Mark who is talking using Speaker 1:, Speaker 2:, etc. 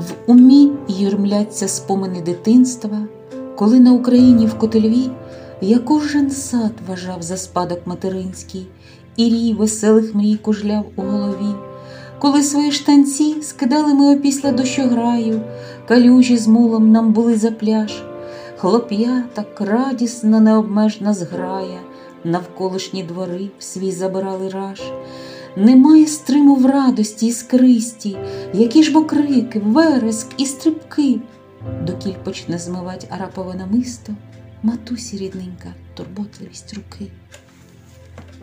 Speaker 1: В умі юрмляться спомини дитинства, коли на Україні в Котельві я кожен сад вважав за спадок материнський, і рій веселих мрій кужляв у голові. Коли свої штанці скидали ми опісля дощограю, калюжі з мулом нам були за пляж, хлоп'я так радісно необмежна зграя, навколишні двори в свій забирали раж. Немає стриму в радості і скристі, які ж бо крики, вереск і стрибки. Докіль почне змивать арапове намисто, матусі рідненька, турботливість руки.